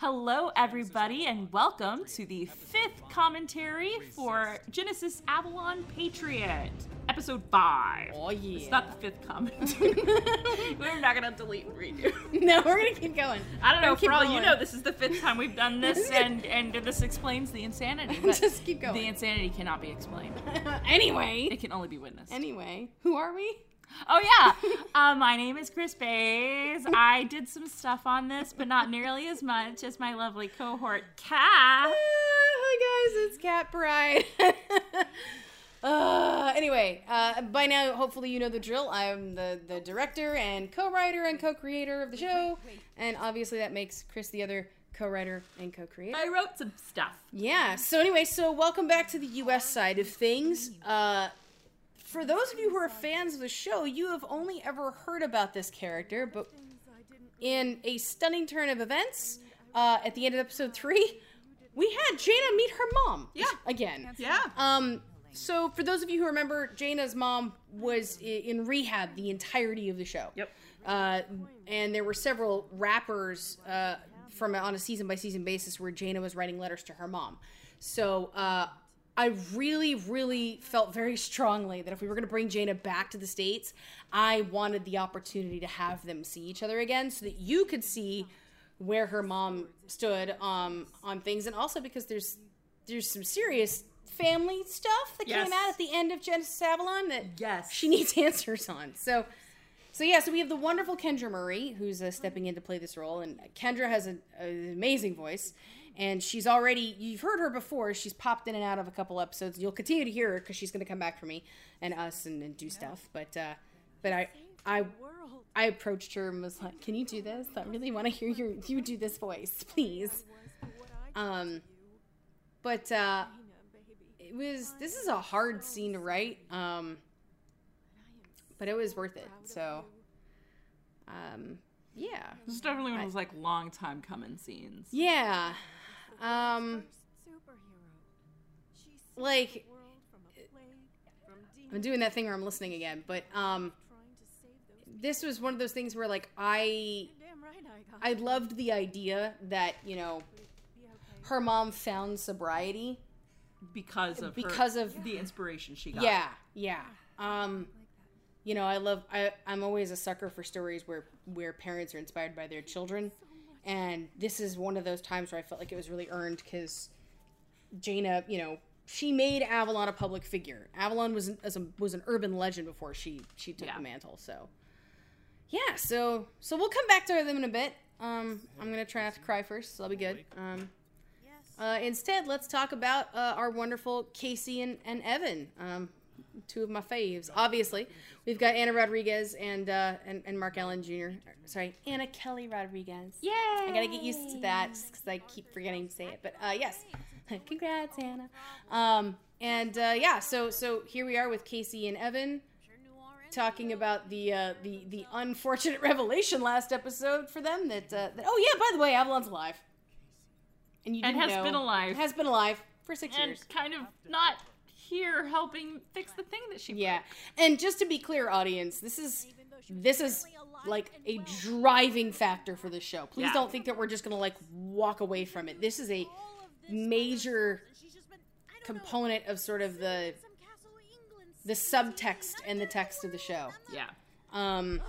Hello, everybody, and welcome to the fifth commentary for Genesis Avalon Patriot, episode five. Oh yeah. It's not the fifth commentary. We're not gonna delete and redo. no, we're gonna keep going. I don't know. For all you know, this is the fifth time we've done this, and and this explains the insanity. but Just keep going. The insanity cannot be explained. anyway. It can only be witnessed. Anyway, who are we? Oh yeah. uh, my name is Kris Bays. I did some stuff on this, but not nearly as much as my lovely cohort Kat. Uh, hi guys, it's Kat Pryde. uh, anyway, uh, by now, hopefully you know the drill. I'm the, the director and co-writer and co-creator of the show, and obviously that makes Kris the other co-writer and co-creator. I wrote some stuff. Yeah. So anyway, so welcome back to the U.S. side of things. Uh, for those of you who are fans of the show, you have only ever heard about this character, but in a stunning turn of events, uh, at the end of episode three, we had Jaina meet her mom. Yeah. Again. Yeah. Um. So for those of you who remember, Jaina's mom was in rehab the entirety of the show. Yep. Uh, and there were several wrappers uh, from on a season by season basis where Jaina was writing letters to her mom. So uh, I really, really felt very strongly that if we were going to bring Jaina back to the states, I wanted the opportunity to have them see each other again, so that you could see where her mom stood um, on things, and also because there's there's some serious family stuff that Yes. came out at the end of Genesis Avalon that Yes. she needs answers on. So, so yeah, so we have the wonderful Kendra Murray who's uh, stepping in to play this role, and Kendra has an, an amazing voice, and she's already you've heard her before. She's popped in and out of a couple episodes. You'll continue to hear her because she's going to come back for me and us and, and do stuff. But uh, but I I I approached her and was like, "Can you do this? I really want to hear your you do this voice, please." Um, but uh, it was this is a hard scene to write. Um, but it was worth it. So, um, yeah, This is definitely one of those like long time coming scenes. yeah. Um, like I'm doing that thing where I'm listening again, but um, this was one of those things where like I I loved the idea that you know her mom found sobriety Because of her- Because of- the inspiration she got. Yeah, yeah. Um, you know, I love. I I'm always a sucker for stories where where parents are inspired by their children, and this is one of those times where I felt like it was really earned because Jaina, you know, she made Avalon a public figure. Avalon was an, as a, was an urban legend before she she took Yeah. the mantle. So, yeah. So so we'll come back to them in a bit. Um, I'm gonna try not to cry first, so that'll be good. Um. Uh, instead, let's talk about uh, our wonderful Casey and, and Evan, um, two of my faves. Obviously, we've got Anna Rodriguez and uh, and, and Mark Allen Jr. Sorry, Anna Kelly Rodriguez. Yay! I gotta get used to that because I keep forgetting to say it. But uh, yes, congrats, Anna. Um, and uh, yeah, so so here we are with Casey and Evan talking about the uh, the the unfortunate revelation last episode for them that, uh, that oh yeah, by the way, Avalon's alive. And you And has know. been alive. Has been alive for six And years. kind of not here helping fix the thing that she Yeah, and just to be clear, audience, this is this is like a driving factor for the show. Please Yeah. don't think that we're just gonna like walk away from it. This is a major component of sort of the the subtext and the text of the show. Yeah. Um,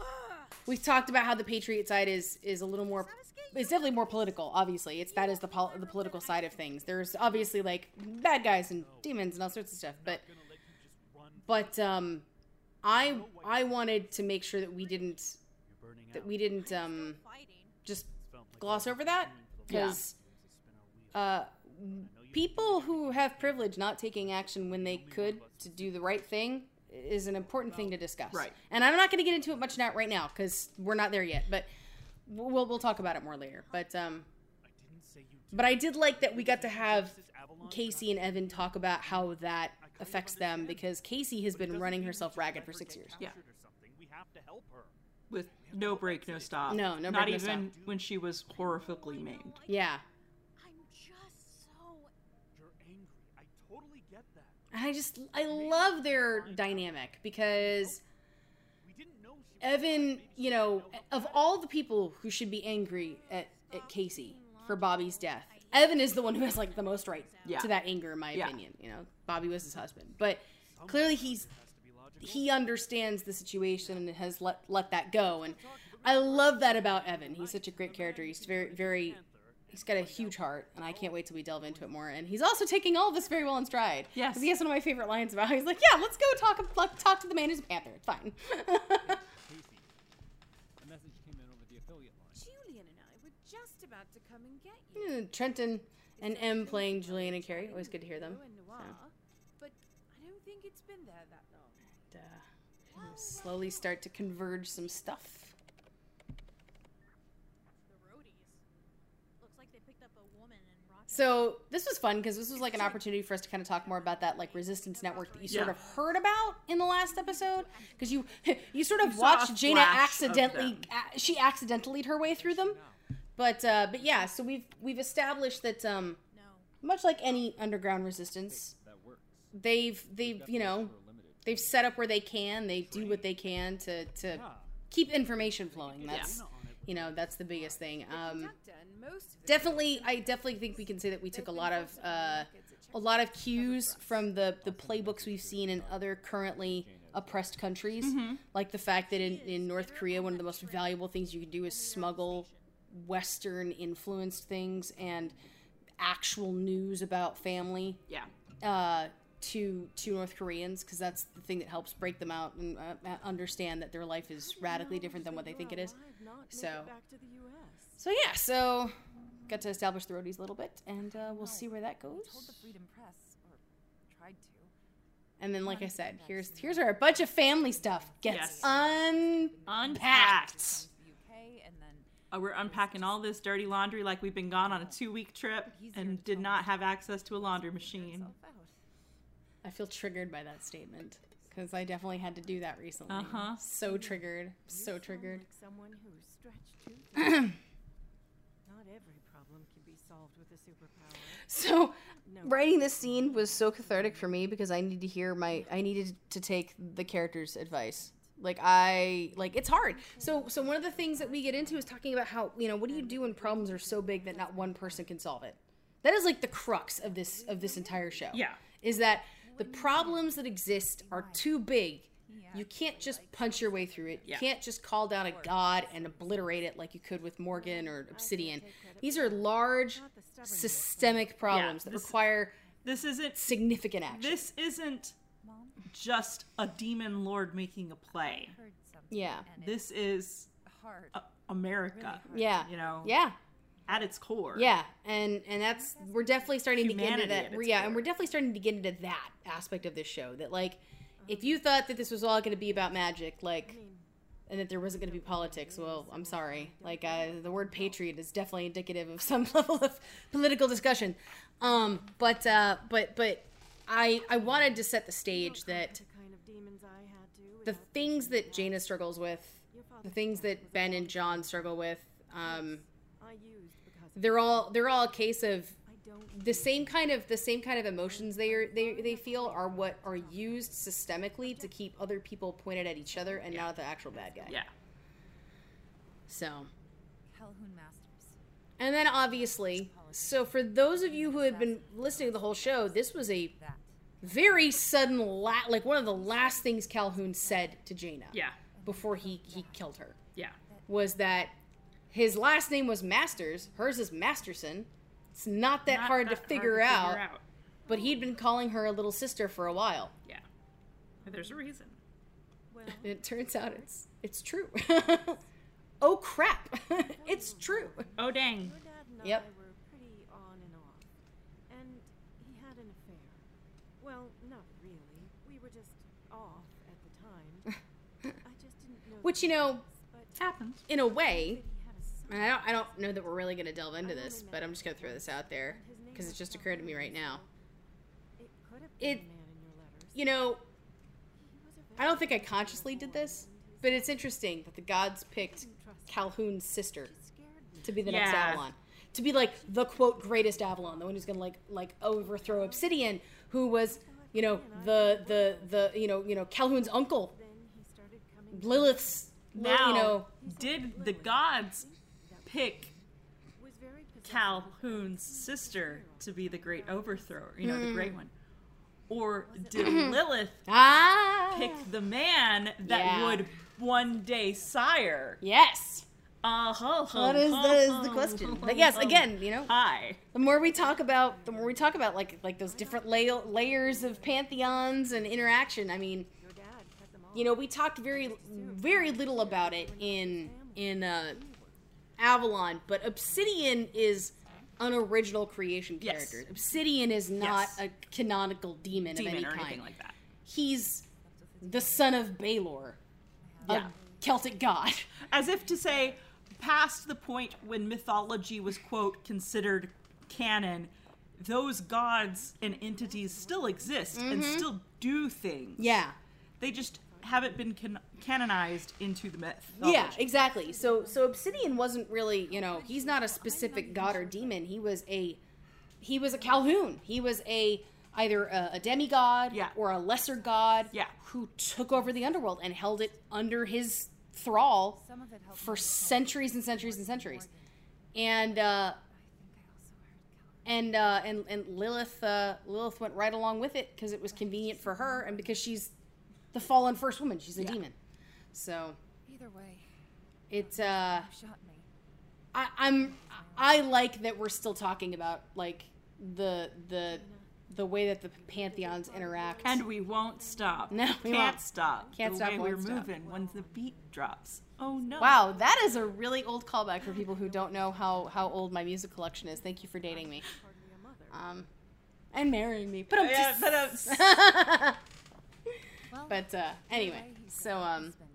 we've talked about how the Patriot side is is a little more. It's definitely more political. Obviously, it's that is the pol- the political side of things. There's obviously like bad guys and demons and all sorts of stuff, but but um, I I wanted to make sure that we didn't that we didn't um just gloss over that because uh people who have privilege not taking action when they could to do the right thing is an important thing to discuss. Right. And I'm not going to get into it much now right now because we're not there yet. But we'll we'll talk about it more later. But um, but I did like that we got to have Casey and Evan talk about how that affects them because Casey has been running herself ragged for six years. Yeah. With no break, no stop. No, no Not break, no even when she was horrifically maimed. Yeah. I'm just so. You're angry. I totally get that. And I just I love their dynamic because We didn't know she was Evan, you know, of all the people who should be angry at, at Casey for Bobby's death. Evan is the one who has like the most right Yeah. to that anger, in my Yeah. opinion. You know, Bobby was his husband, but clearly he's he understands the situation and has let let that go. And I love that about Evan. He's such a great character. He's very very. He's got a huge heart, and I can't wait till we delve into it more. And he's also taking all of this very well in stride. Yes. 'Cause he has one of my favorite lines about how he's like, "Yeah, let's go talk talk to the man who's a panther. It's fine." Casey, a message came in over the affiliate line. Julian and I were just about to come and get you. Yeah, Trenton and M playing Julian and Carrie. Always good to hear them. And Noir, but I don't think it's been there that long. And, uh, and slowly start to converge some stuff. The roadies. Looks like they picked up a woman and brought her. So this was fun because this was like an opportunity for us to kind of talk more about that like resistance network that you sort Yeah. of heard about in the last episode because you you sort of saw a watched Jaina accidentally a- she accidentally her way through them. But uh, but yeah, so we've we've established that um, No. much like any underground resistance, That works. they've they've you know they've set up where they can, they do what they can to to keep information flowing. That's you know that's the biggest thing. Um, Conductor and most of it definitely i definitely think we can say that we took a lot of uh, a lot of cues from the the playbooks we've seen in other currently oppressed countries like the fact that in, in north korea one of the most valuable things you can do is smuggle western influenced things and actual news about family Yeah. uh, to to North Koreans because that's the thing that helps break them out and uh, uh, understand that their life is radically different than what they think it is. So, so yeah, so got to establish the roadies a little bit, and uh, we'll see where that told goes. the Freedom Press, or tried to. And then, like I said, here's here's where a bunch of family stuff gets Yes. unpacked. Unpacked. to the UK, and then Uh, we're unpacking all this dirty laundry like we've been gone on a two week trip and did not have access to a laundry machine. I feel triggered by that statement because I definitely had to do that recently. Uh-huh. So triggered, so triggered. Someone who's stretched too. Not every problem can be solved with a superpower. So writing this scene was so cathartic for me because I needed to hear my I needed to take the character's advice. Like I like it's hard. So so one of the things that we get into is talking about how, you know, what do you do when problems are so big that not one person can solve it? That is like the crux of this of this entire show. Yeah. Is that the problems that exist are too big. You can't just punch your way through it. You Yeah. can't just call down a god and obliterate it like you could with Morgan or Obsidian. These are large systemic problems that this- require This isn't significant action. this isn't just a demon lord making a play. Yeah. This is it's hard. a- America. yeah. You know, Yeah. at its core. Yeah. And and that's we're definitely starting to get into Humanity that. at its Yeah, and we're definitely starting to get into that aspect of this show. That like if you thought that this was all going to be about magic, like and that there wasn't going to be politics, well, I'm sorry. Like uh, the word patriot is definitely indicative of some level of political discussion. Um, but uh, but but I I wanted to set the stage that The kind of demons I had to. the without things that Jaina struggles with, the things that Ben and John struggle with, um, I used because of they're all they're all a case of the same kind of the same kind of emotions they are they they feel are what are used systemically to keep other people pointed at each other and not at the actual bad guy. Yeah. So, Calhoun Masters. and then obviously, so for those of you who have been listening to the whole show, this was a That. Very sudden la- like one of the last things Calhoun said to Jaina Yeah. before he he killed her. Yeah. was that his last name was Masters, hers is Masterson. It's not that Not hard, that to, figure out, out. but he'd been calling her a little sister for a while. Yeah. There's a reason. well, And it turns out it's it's true. oh crap. it's true. Oh dang. your dad and Yep. I were pretty on and off, and he had an affair. Well, not really. We were just off at the time. I just didn't know. Which you know, Happens. in a way, he had a son. and I don't I don't know that we're really going to delve into this, but I'm just going to throw this out there cuz it just occurred to me right now. It could have been It- the man in your letters. You know, He was a I very don't think I consciously did this, but it's interesting that the gods picked Calhoun's sister to be the next Yeah. Avalon. To be like the quote greatest Avalon, the one who's gonna like like overthrow Obsidian, who was you know the the the you know you know Calhoun's uncle, Then he started coming. Lilith's Now, you know did the gods pick was very possessive. Calhoun's sister to be the great overthrower, you know, the great one? Or did Lilith Ah. pick the man that Yeah. would one day sire? Yes. Uh huh. That is the, is the question. But yes, again, you know, Hi. the more we talk about, the more we talk about like like those different la- layers of pantheons and interaction. I mean, Your dad kept them all. You know, we talked very very little about it in in uh, Avalon, but Obsidian is an original creation Yes. character. Obsidian is not Yes. a canonical demon, Demon of any or kind. anything like that. He's the son of Balor, Yeah. a Celtic god. As if to say, past the point when mythology was, quote, considered canon, those gods and entities still exist and still do things. Mm-hmm. Yeah. They just haven't been can- canonized into the myth. Yeah, exactly. So so Obsidian wasn't really, you know, he's not a specific god or demon. He was a he was a Calhoun. He was a either a, a demigod Yeah. or a lesser god Yeah. who took over the underworld and held it under his thrall Some of it helped for centuries and centuries and centuries. And uh I think I also heard Cal. and uh, and and Lilith uh, Lilith went right along with it because it was convenient for her and because she's the fallen first woman. She's a Yeah. demon. So Either way, it's uh shot me. I, I'm I like that we're still talking about like the the the way that the pantheons interact. And we won't stop. No, we can't won't. stop. Can't the stop, way we're stop. moving when the beat drops. Oh no! wow, that is a really old callback for people who don't know how how old my music collection is. Thank you for dating me, Hardly a mother. um, and marrying me. But I'm Yeah, just. but, uh, Well, but uh, anyway, so um, husband,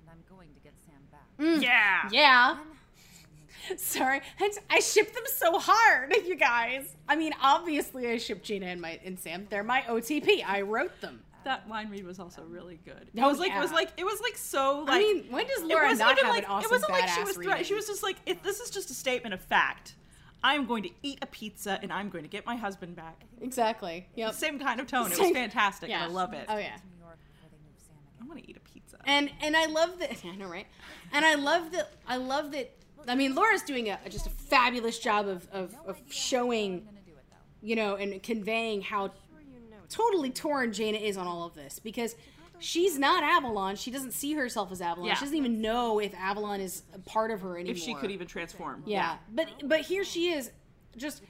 and I'm going to get Sam back. mm, yeah. yeah. Sorry, I, I ship them so hard, you guys. I mean, obviously, I ship Jaina and my and Sam. They're my OTP. I wrote them. That line read was also really good. It Oh, was like it was like it was like so like I mean, when does it Laura wasn't have like an awesome it wasn't like she was thre- she was just like if this is just a statement of fact. I'm going to eat a pizza and I'm going to get my husband back. exactly. Yep. Same kind of tone. It was fantastic. yeah. and I love it. Oh yeah. to New York before they move Sam I again. want to eat a pizza. And and I love that. I know, right? And I love that. I love that. I mean, Laura's doing a just a fabulous job of of, of showing, how I'm gonna do it though. you know, and conveying how Sure you know. totally torn Jaina is on all of this because she's not Avalon. She doesn't see herself as Avalon. Yeah. She doesn't even know if Avalon is a part of her anymore. if she could even transform. Yeah, but but here she is, just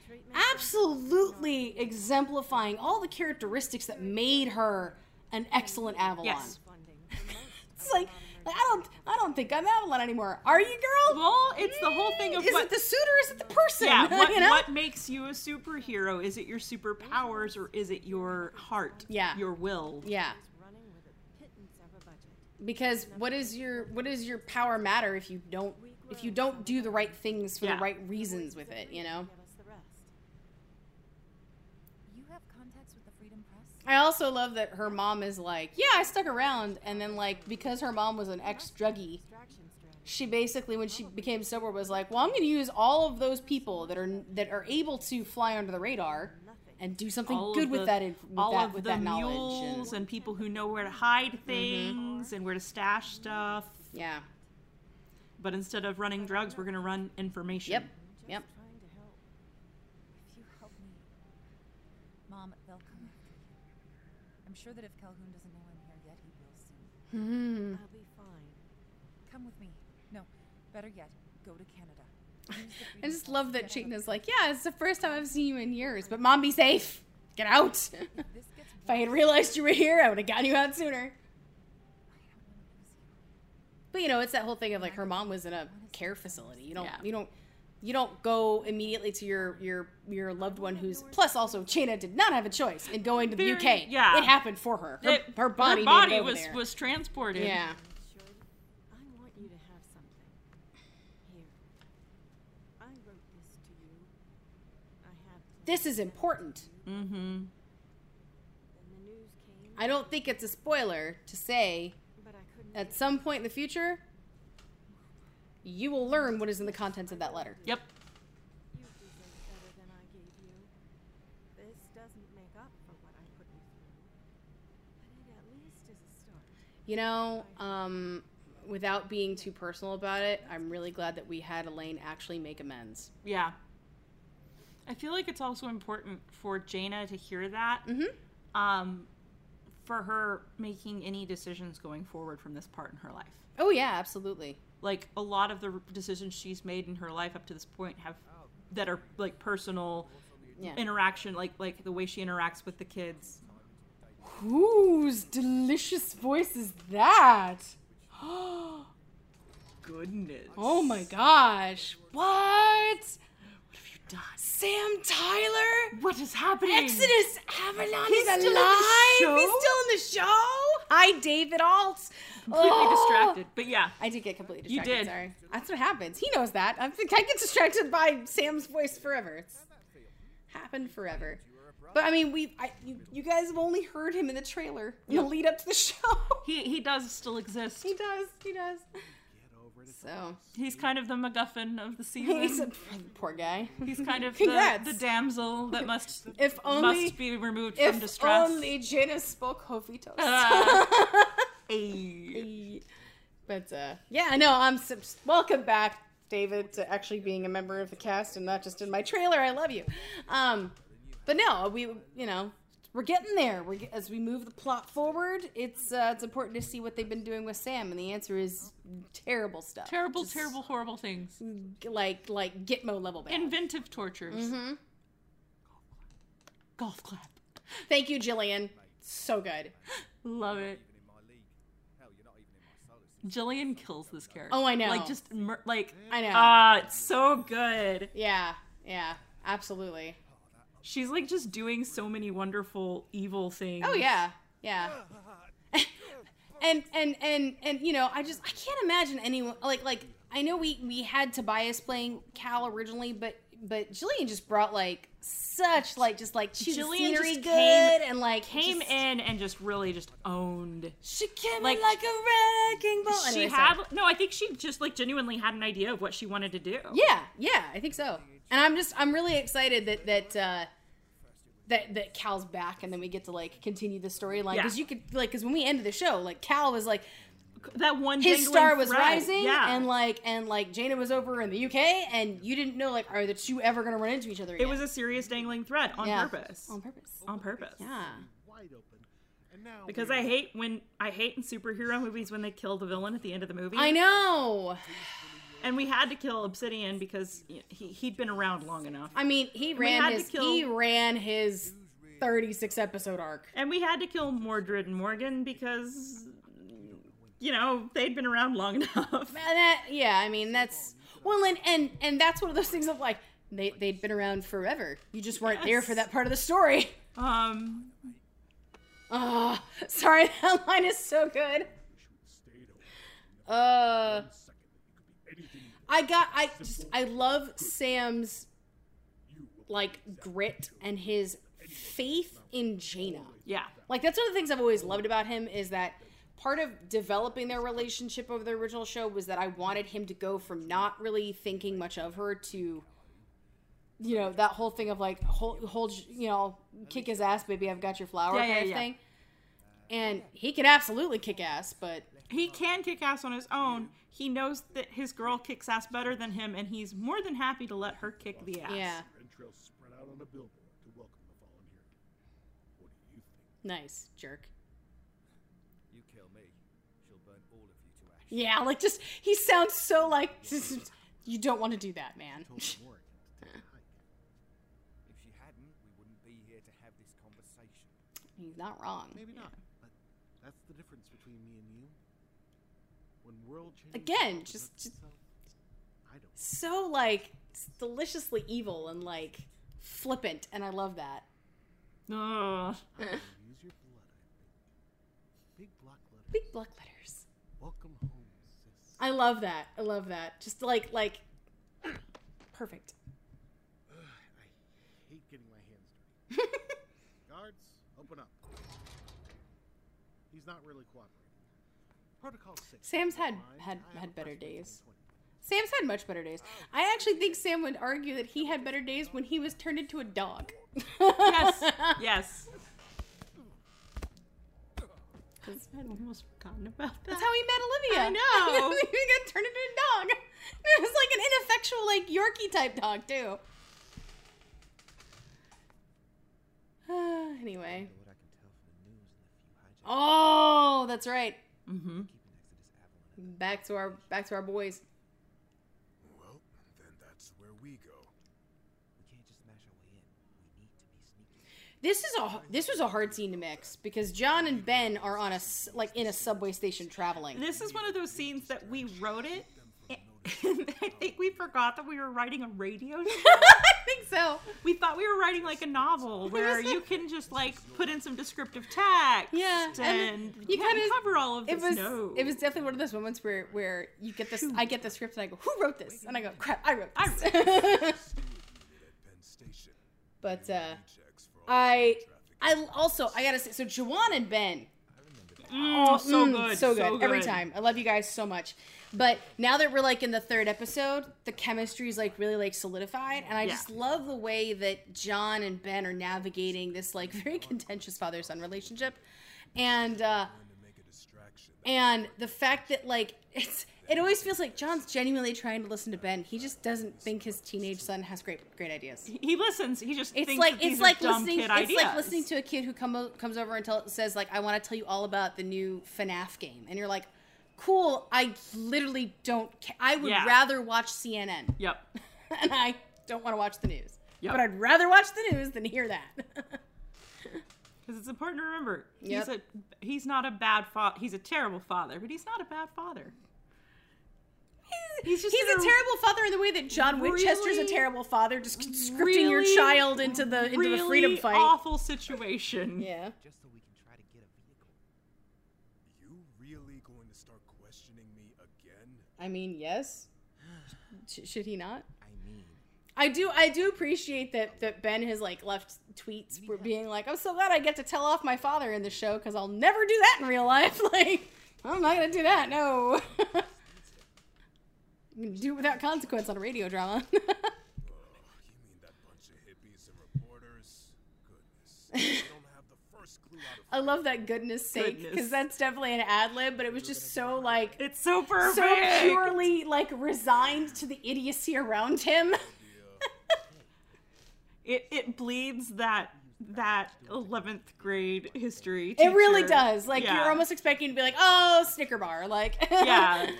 absolutely exemplifying all the characteristics that made her an excellent Avalon. Yes. Funding for most It's like, like, I don't I don't think I'm Avalon anymore. Are you, girl? Well, it's the whole thing of is what it the suit or is it the person? yeah, what, you know? what makes you a superhero? Is it your superpowers or is it your heart? Yeah. Your will? Yeah, running with a pittance of a budget. Because what is your what is your power matter if you don't if you don't do the right things for Yeah. the right reasons with it? You know. Give us the rest. You have contacts with the Freedom Press? I also love that her mom is like, yeah, I stuck around, and then like because her mom was an ex druggie, she basically when she became sober was like, well, I'm going to use all of those people that are that are able to fly under the radar and do something All good with the- that inf- with all that of with the that knowledge. mules And, and people who know where to hide things and where to stash stuff. yeah. But instead of running drugs, we're going to run information. Yep. Yep. Trying to help. If you help me, Mom, they'll come after you. I'm sure that if Calhoun doesn't know I'm here yet, he will soon. Hmm. I'll be fine. Come with me. No, better yet, go to Canada. Use the I just love that Cheetah's like, yeah, it's the first time I've seen you in years, but mom, be safe. Get out. If I had realized you were here, I would have gotten you out sooner. I don't want to lose you. But you know, it's that whole thing of like her mom was in a care facility. You don't Yeah. you don't you don't go immediately to your your your loved one who's plus also Jaina did not have a choice in going to the Very- UK. yeah. It happened for her. Her, It- her body, her body was there. was transported. Yeah. Should I want you to have something. Here. I wrote this to you. I had to. This is important. Mm-hmm. Then the news came, I don't think it's a spoiler to say but I couldn't. at some point in the future you will learn what is in the contents of that letter. Yep. You deserve better than I gave you. This doesn't make up for what I put you through, but it at least is a start. You know, um, without being too personal about it, I'm really glad that we had Elaine actually make amends. Yeah. I feel like it's also important for Jaina to hear that. Mm-hmm. Um, for her making any decisions going forward from this part in her life. Oh yeah, absolutely. Like a lot of the decisions she's made in her life up to this point have that are like personal Yeah. interaction, like like the way she interacts with the kids. Whose delicious voice is that? Goodness. Oh my gosh. What? What have you done? Sam Tyler? What is happening? Exodus Avalon He's is still in the alive. show? He's still in the show. Hi, David Alt. Completely Oh. distracted. But yeah. I did get completely distracted. You distracted. did. Sorry. That's what happens. He knows that. I think I get distracted by Sam's voice forever. It's happened forever. But I mean, we, I, you, you guys have only heard him in the trailer in the lead up to the show. He he does still exist. he does. He does. So He's kind of the MacGuffin of the season. he's a poor guy. He's kind of the, the damsel that must If only, must be removed from distress. if distress. only Jaina spoke Hofitos. Ah. Ayy. But uh, yeah, no, I'm s- welcome back, David, to actually being a member of the cast and not just in my trailer. I love you. Um, but no, we you know we're getting there. We get, as we move the plot forward, it's uh, it's important to see what they've been doing with Sam, and the answer is terrible stuff. Terrible, Just terrible, horrible things. like like Gitmo level bad. Inventive tortures. hmm Golf clap. Thank you, Jillian. So good. Love it. Even in my league. Hell, you're not even in my solo system. Jillian kills this character. Oh, I know. Like just like I know. ah, it's so good. yeah, yeah, absolutely. She's like just doing so many wonderful evil things. Oh yeah, yeah. and and and and you know, I just I can't imagine anyone like like I know we we had Tobias playing Cal originally, but but Jillian just brought like such like just like she's the Jillian scenery just good came- and like Came just- in and just really just owned. She came like- in like a wrecking ball. she Anyway, had sorry. no, I think she just like genuinely had an idea of what she wanted to do. Yeah, yeah, I think so. And I'm just I'm really excited that that uh that that Cal's back and then we get to like continue the storyline Yeah. because you could like because when we ended the show like Cal was like That one his star was thread. rising Yeah. and like and like Jaina was over in the UK and you didn't know like are the two ever gonna run into each other it was a serious dangling thread on Yeah. purpose. on purpose. On purpose. Yeah. Wide open. Because I hate when I hate in superhero movies when they kill the villain at the end of the movie. I know. And we had to kill Obsidian because he he'd been around long enough. I mean, he ran his kill- he ran his 36 episode arc. And we had to kill Mordred and Morgan because you know, they'd been around long enough. And that, yeah, I mean that's well, and and and that's one of those things of like they they'd been around forever. You just weren't there for that part of the story. Um Oh, sorry, that line is so good. Uh, I got I just I love Sam's like grit and his faith in Jaina. yeah. Like that's one of the things I've always loved about him is that part of developing their relationship over the original show was that I wanted him to go from not really thinking much of her to you know that whole thing of like hold, hold you know kick his ass baby I've got your flower Yeah, kind yeah, of yeah. thing. And he can absolutely kick ass, but He can kick ass on his own. He knows that his girl kicks ass better than him and he's more than happy to let her kick the ass. yeah, spread out on a billboard to welcome the fallen hero. What do you think? nice jerk. You kill me, she'll burn all of you to ash. Yeah, like just he sounds so like you don't want to do that, man. Told Morgan to take a hike. If she hadn't, we wouldn't be here to have this conversation. He's not wrong. Maybe not, but that's the difference between me and you. When world change Again, just- just- I don't. so like deliciously evil and like flippant and i love that Ugh. I use your blood, I think. Big block letter. big block letters Welcome home, sis. i love that i love that just like like perfect Ugh, I hate getting my hands dirty. Guards, open up. He's not really cooperating. Protocol six. Sam's had- had- had better days. sam's had much better days i actually think sam would argue that he had better days when he was turned into a dog Yes. yes. I'd almost forgotten about that. That's how he met Olivia. I know. he got turned into a dog. It was like an ineffectual, like Yorkie type dog too. anyway. What I can tell from the news and the few hijacks Oh, that's right. Mm-hmm. keeping next to this Avalon. Back to our back to our boys. Well, then that's where we go. We can't just smash our way in. We need to be sneaky. This is a this was a hard scene to mix because John and Ben are on a s- like in a subway station traveling. This is one of those scenes that we wrote it. I think we forgot that we were writing a radio show. I think so. We thought we were writing like a novel where you can just like put in some descriptive text. Yeah, and and, you you kinda- cover all of It this. was no. it was definitely one of those moments where where you get this I get the script and I go who wrote this and I go crap I wrote I this. Penn Station. but uh, Checks for all I. I also I gotta say so Jawan and Ben oh, so Mm, good, so good every time. I love you guys so much. But now that we're like in the third episode, the chemistry is like really like solidified, and I Yeah. just love the way that John and Ben are navigating this like very contentious father son relationship, and uh, to make a distraction. and the fact that like it's it always feels like John's genuinely trying to listen to Ben. He just doesn't think his teenage son has great great ideas. He listens. He just It's thinks like it's like listening. It's ideas. like listening to a kid who come, comes over and tell, says like, "I want to tell you all about the new FNAF game," and you're like, "Cool." I literally don't. Ca- I would Yeah. rather watch CNN, Yep. and I don't want to watch the news. Yep. But I'd rather watch the news than hear that. Because it's important to remember, he's a he's not a bad father. He's a terrible father, but he's not a bad father. He's just He's in a terrible father in the way that John Winchester's a terrible father, just conscripting your child into the into really the freedom fight. awful situation. Yeah. Just so we can try to get a vehicle. You really going to start questioning me again? I mean, yes. Sh- should he not? I mean, I do I do appreciate that that Ben has like left tweets for being like, I'm so glad I get to tell off my father in the show because I'll never do that in real life. Like, I'm not gonna do that. No. I'm gonna do it without consequence on a radio drama. Oh, you mean that bunch of hippies and reporters? Goodness. They don't have the first clue out of I love that goodness sake because that's definitely an ad lib, but it was just so like It's so perfect. so purely like resigned to the idiocy around him. It it bleeds that that eleventh grade history. It really does. Like Yeah. you're almost expecting to be like, oh, Snicker bar, like yeah. Stewart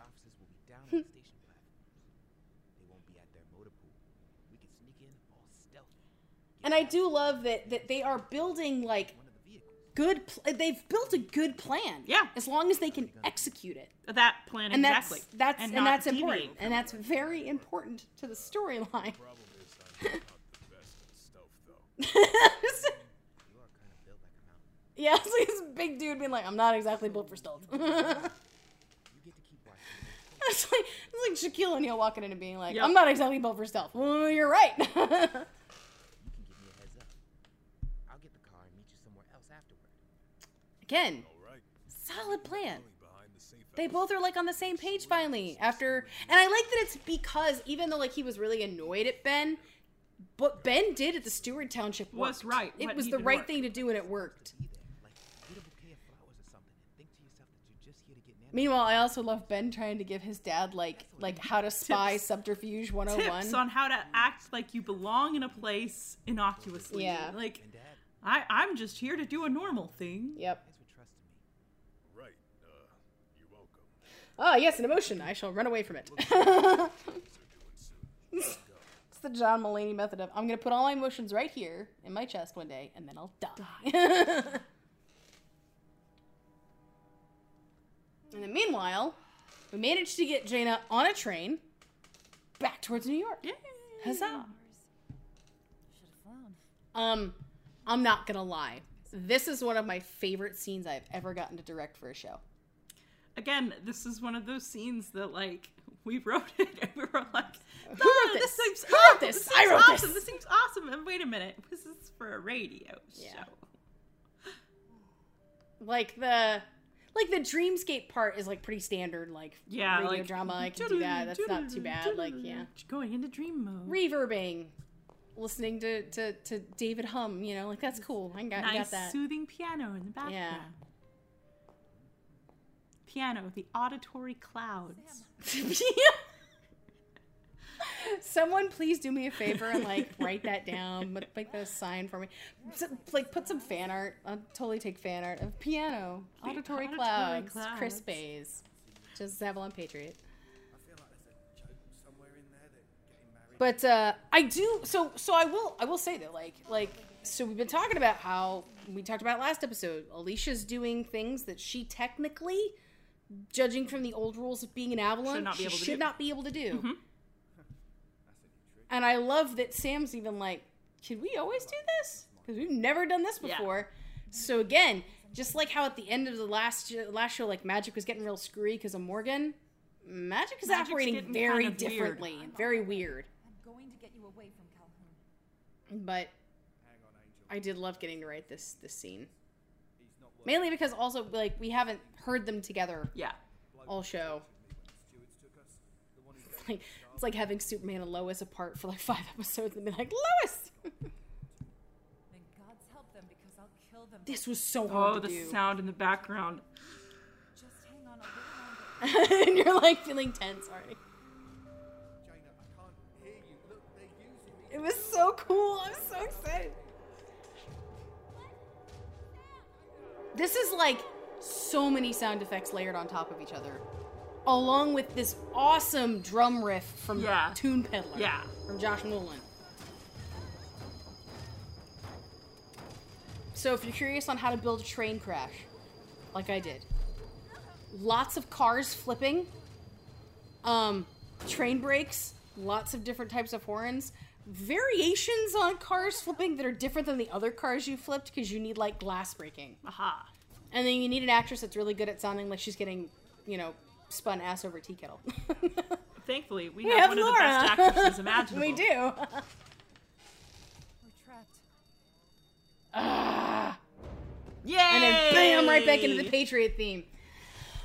officers will be down on the station platform. They won't be at their motor pool. We can sneak in all stealthy. Get And I do love that that they are building like one of the vehicles. good. Pl- they've built a good plan. Yeah. As long as they can execute it, that plan and exactly. that's that's and, not that's important, and that's very important to the storyline. Problem is, I'm not the best at stealth, though. You are kind of built like a mountain. yeah, it's like this big dude being like, "I'm not exactly built for stealth." it's You get to keep watching. like it's like Shaquille O'Neal walking in and being like, Yep. "I'm not exactly built for stealth." Well, you're right. You can give me a heads up. I'll get the car and meet you somewhere else afterward. Again, All right. solid plan. Really behind the safe They both are like on the same page finally after and I like that it's because even though like he was really annoyed at Ben, what Ben did at the Stewart Township Was right, It was the right work. thing to do and it worked. Be there. Like, get a bouquet of flowers or something and think to yourself that you're just here to get Nana. Meanwhile, I also love Ben trying to give his dad like like how to spy Tips. subterfuge 101. tips on how to act like you belong in a place innocuously. Yeah. Like I I'm just here to do a normal thing. Yep. thanks for trusting me. Right. Uh, you're welcome. Oh, yes, an emotion. I shall run away from it. Things are doing soon. Let's go. It's the John Mulaney method of I'm gonna put all my emotions right here in my chest one day, and then I'll die. and then meanwhile, we managed to get Jaina on a train back towards New York. Yeah. Huzzah! Should have flown. Um, I'm not gonna lie. This is one of my favorite scenes I've ever gotten to direct for a show. Again, this is one of those scenes that like we wrote it and we were like, Who "Ah, wrote this? seems Who wrote this? seems I wrote awesome. this." This seems awesome. And wait a minute, this is for a radio Yeah. show. Like the like the dreamscape part is like pretty standard, like Yeah, radio like drama. I can do that. That's not too bad. Like yeah. going into dream mode. reverbing, listening to, to, to David hum, you know, like that's cool. I got, nice got that. soothing piano in the background. Piano, the auditory clouds. Someone please do me a favor and like write that down. but Make that a sign for me. So, like put some fan art. I'll totally take fan art of piano, auditory, Auditory clouds, Clouds. Kris Bays, just Avalon Patriot. I feel like there's a joke somewhere in there that getting married. But uh, I do so so I will I will say that like like so we've been talking about how we talked about last episode. Alicia's doing things that she technically, judging from the old rules of being an Avalon, Should not be she able to should do. not be able to do. Mhm. And I love that Sam's even like, "Can we always do this? Because we've never done this Yeah. before." So again, just like how at the end of the last last show, like magic was getting real screwy because of Morgan. Magic is Magic's operating very kind of differently and very weird. I'm going to get you away from Calhoun. But Hang on, Angel. I did love getting to write this this scene. He's not working Mainly because also like we haven't heard them together Yeah. all show. when the stewards took us. The one who It's like it's like having Superman and Lois apart for like five episodes and be like, Lois God's help them because I'll kill them. This was so Oh, hard the do. sound in the background. Just hang on a little and you're like feeling tense already. Jaina, I can't hear you. Look, they're using me. It was so cool. I'm so excited. This is like so many sound effects layered on top of each other. Along with this awesome drum riff from Yeah. Toon Peddler. Yeah. From Josh Mullen. So if you're curious on how to build a train crash, like I did, lots of cars flipping, um, train brakes, lots of different types of horns, variations on cars flipping that are different than the other cars you flipped because you need like glass breaking. Aha. And then you need an actress that's really good at sounding like she's getting, you know, spun ass over tea kettle. Thankfully, we, We have, have one of the best actresses imaginable. we do. We're trapped. Ah. Yay! And then bam, right back into the Patriot theme.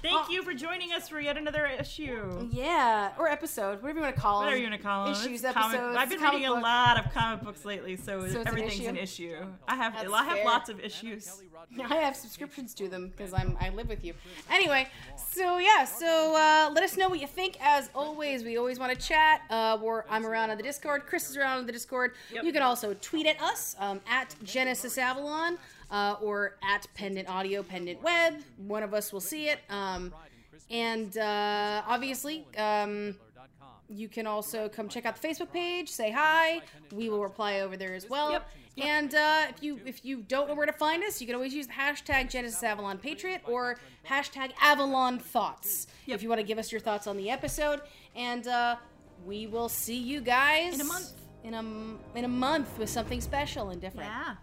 Thank oh. you for joining us for yet another issue. Yeah, or episode, whatever you want to call it. Whatever you want to call it. Issues, It's comic- I've been reading book. a lot of comic books lately, so, an everything's issue? an issue. I have That's I have fair. lots of issues. I have subscriptions to them because I'm I live with you. Anyway, so yeah, so uh, let us know what you think. As always, we always want to chat. Uh, we're, I'm around on the Discord. Kris is around on the Discord. Yep. You can also tweet at us um, at Genesis Avalon uh, or at Pendant Audio, Pendant Web. One of us will see it. Um, and uh, obviously, um, you can also come check out the Facebook page, say hi. We will reply over there as well. Yep. And uh, if you if you don't know where to find us, you can always use the hashtag Genesis Avalon Patriot or hashtag Avalon Thoughts if you want to give us your thoughts on the episode. And uh, we will see you guys In a month. In a in a month with something special and different. Yeah.